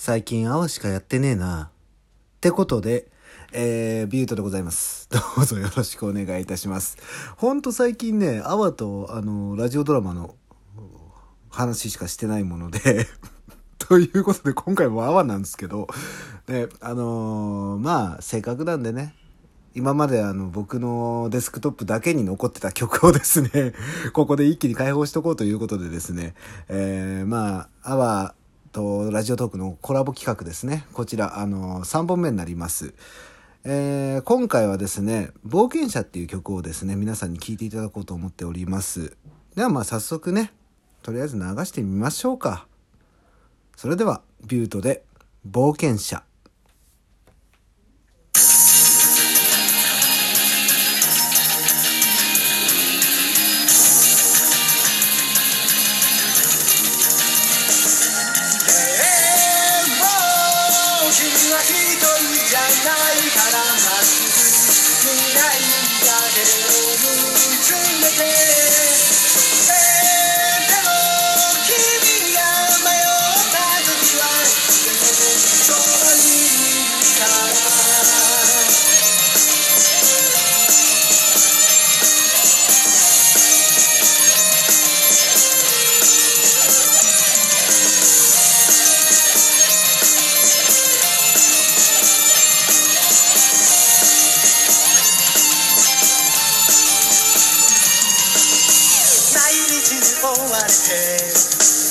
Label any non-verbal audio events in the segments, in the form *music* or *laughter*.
最近泡しかやってねえな。ってことで、えー、ビュートでございます。*laughs* どうぞよろしくお願いいたします。ほんと最近ね、アワと、あの、ラジオドラマの話しかしてないもので、*laughs* ということで今回もアワなんですけど、ね、あのーまあ、せっかくなんでね、今まであの僕のデスクトップだけに残ってた曲をですね、*laughs* ここで一気に解放しとこうということでですね、えー、まあ、アワとラジオトークのコラボ企画ですね。こちら、あの、3本目になります。えー、今回はですね、冒険者っていう曲をですね、皆さんに聴いていただこうと思っております。ではまあ早速ね、とりあえず流してみましょうか。それでは、ビュートで、冒険者。つ追われて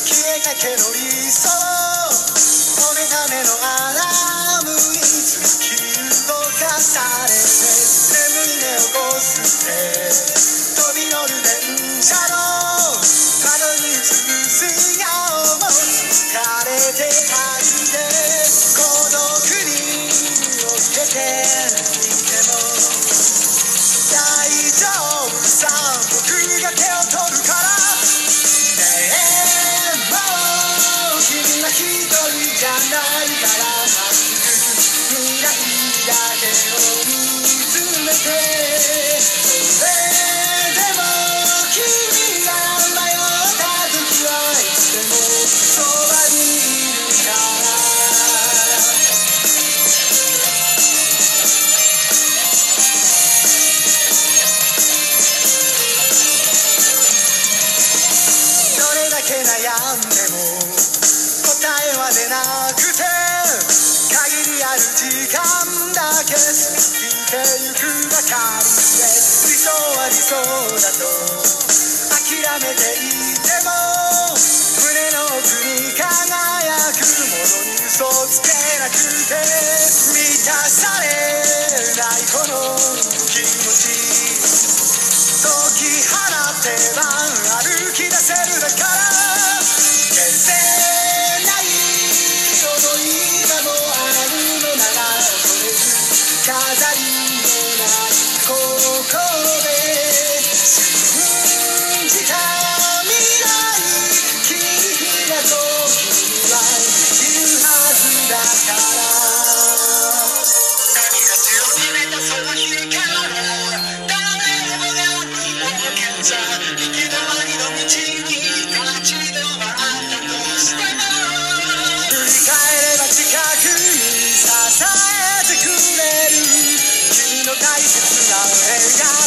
消えかけの理想これためのアラームに突き動かされて眠い目をこすって飛び乗る電車なくて限りある時間だけ過ぎてゆくばかりで理想は理想だと諦めていても胸の奥に輝くものに嘘つけなくて。飾りな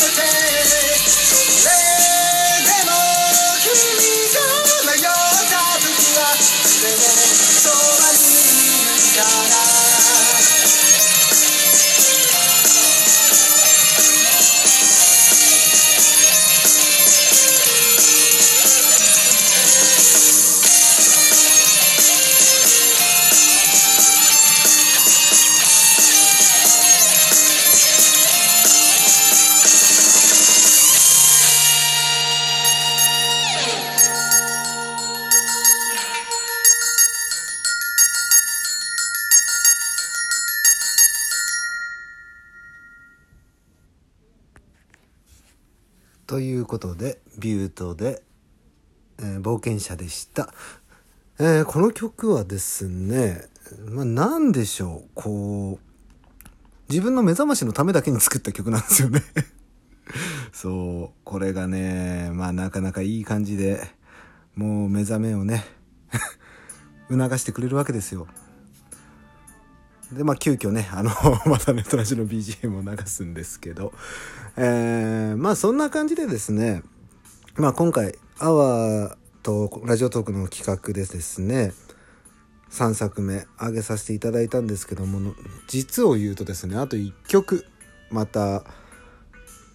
ということでビュートで、えー冒険者でした、えーこの曲はですねまあ何でしょうこう自分の目覚ましのためだけに作った曲なんですよね。*laughs* そうこれがねまあなかなかいい感じでもう目覚めをね *laughs* 促してくれるわけですよ。でまあ急遽ねあの *laughs* またネットラジの BGM を流すんですけどえーまあそんな感じでですねまあ今回「アワーとラジオトークの企画でですね3作目上げさせていただいたんですけども実を言うとですねあと1曲また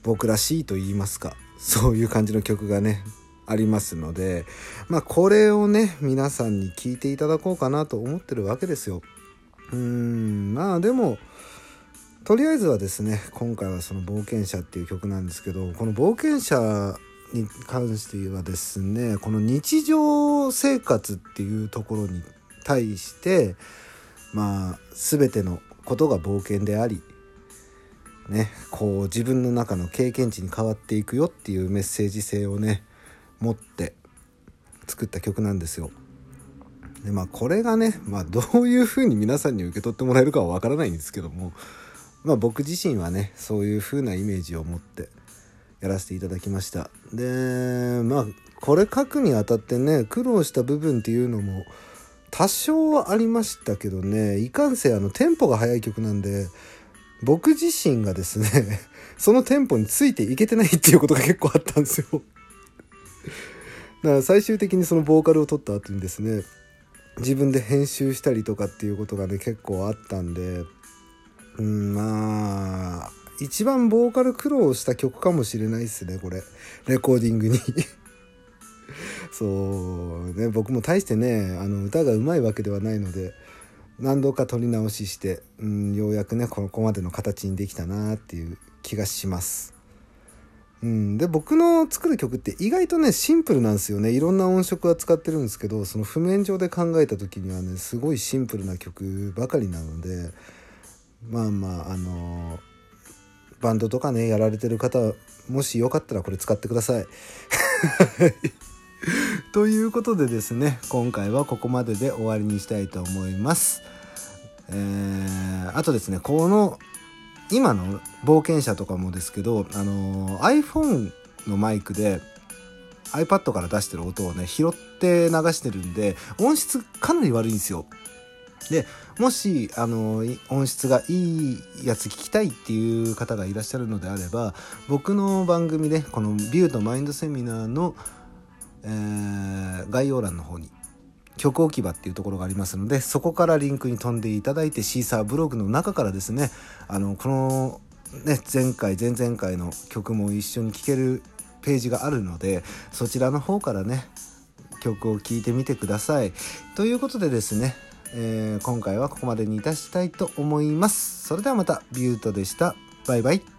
僕らしいと言いますかそういう感じの曲がねありますのでまあこれをね皆さんに聴いていただこうかなと思ってるわけですよ。うんまあでもとりあえずはですね今回はその「冒険者」っていう曲なんですけどこの「冒険者」に関してはですねこの日常生活っていうところに対してまあ全てのことが冒険でありねこう自分の中の経験値に変わっていくよっていうメッセージ性をね持って作った曲なんですよ。でまあこれがね、まあ、どういうふうに皆さんに受け取ってもらえるかはわからないんですけども、まあ、僕自身はねそういうふうなイメージを持ってやらせていただきました。でまあこれ書くにあたってね苦労した部分っていうのも多少はありましたけどねいかんせんあのテンポが速い曲なんで僕自身がですね *laughs* そのテンポについていけてないっていうことが結構あったんですよ。だから最終的にそのボーカルを取った後にですね自分で編集したりとかっていうことがね結構あったんでうんまあ一番ボーカル苦労した曲かもしれないですねこれレコーディングに *laughs* そうね僕も大してねあの歌がうまいわけではないので何度か撮り直しして、うん、ようやくねここまでの形にできたなっていう気がします。うん、で僕の作る曲って意外とねシンプルなんですよねいろんな音色は使ってるんですけどその譜面上で考えた時にはねすごいシンプルな曲ばかりなのでまあまああのバンドとかねやられてる方もしよかったらこれ使ってください。*laughs* ということでですね今回はここまでで終わりにしたいと思います。えー、あとですねこの今の冒険者とかもですけど、あの iPhone のマイクで iPad から出してる音をね拾って流してるんで音質かなり悪いんですよ。でもしあの音質がいいやつ聞きたいっていう方がいらっしゃるのであれば僕の番組でこの「ビューとマインドセミナーの」えー概要欄の方に曲置き場っていうところがありますのでそこからリンクに飛んでいただいてシーサーブログの中からですねあのこの、ね、前回前々回の曲も一緒に聴けるページがあるのでそちらの方からね曲を聴いてみてください。ということでですね、えー今回はここまでにいたしたいと思います。それではまたビュートでした。バイバイ。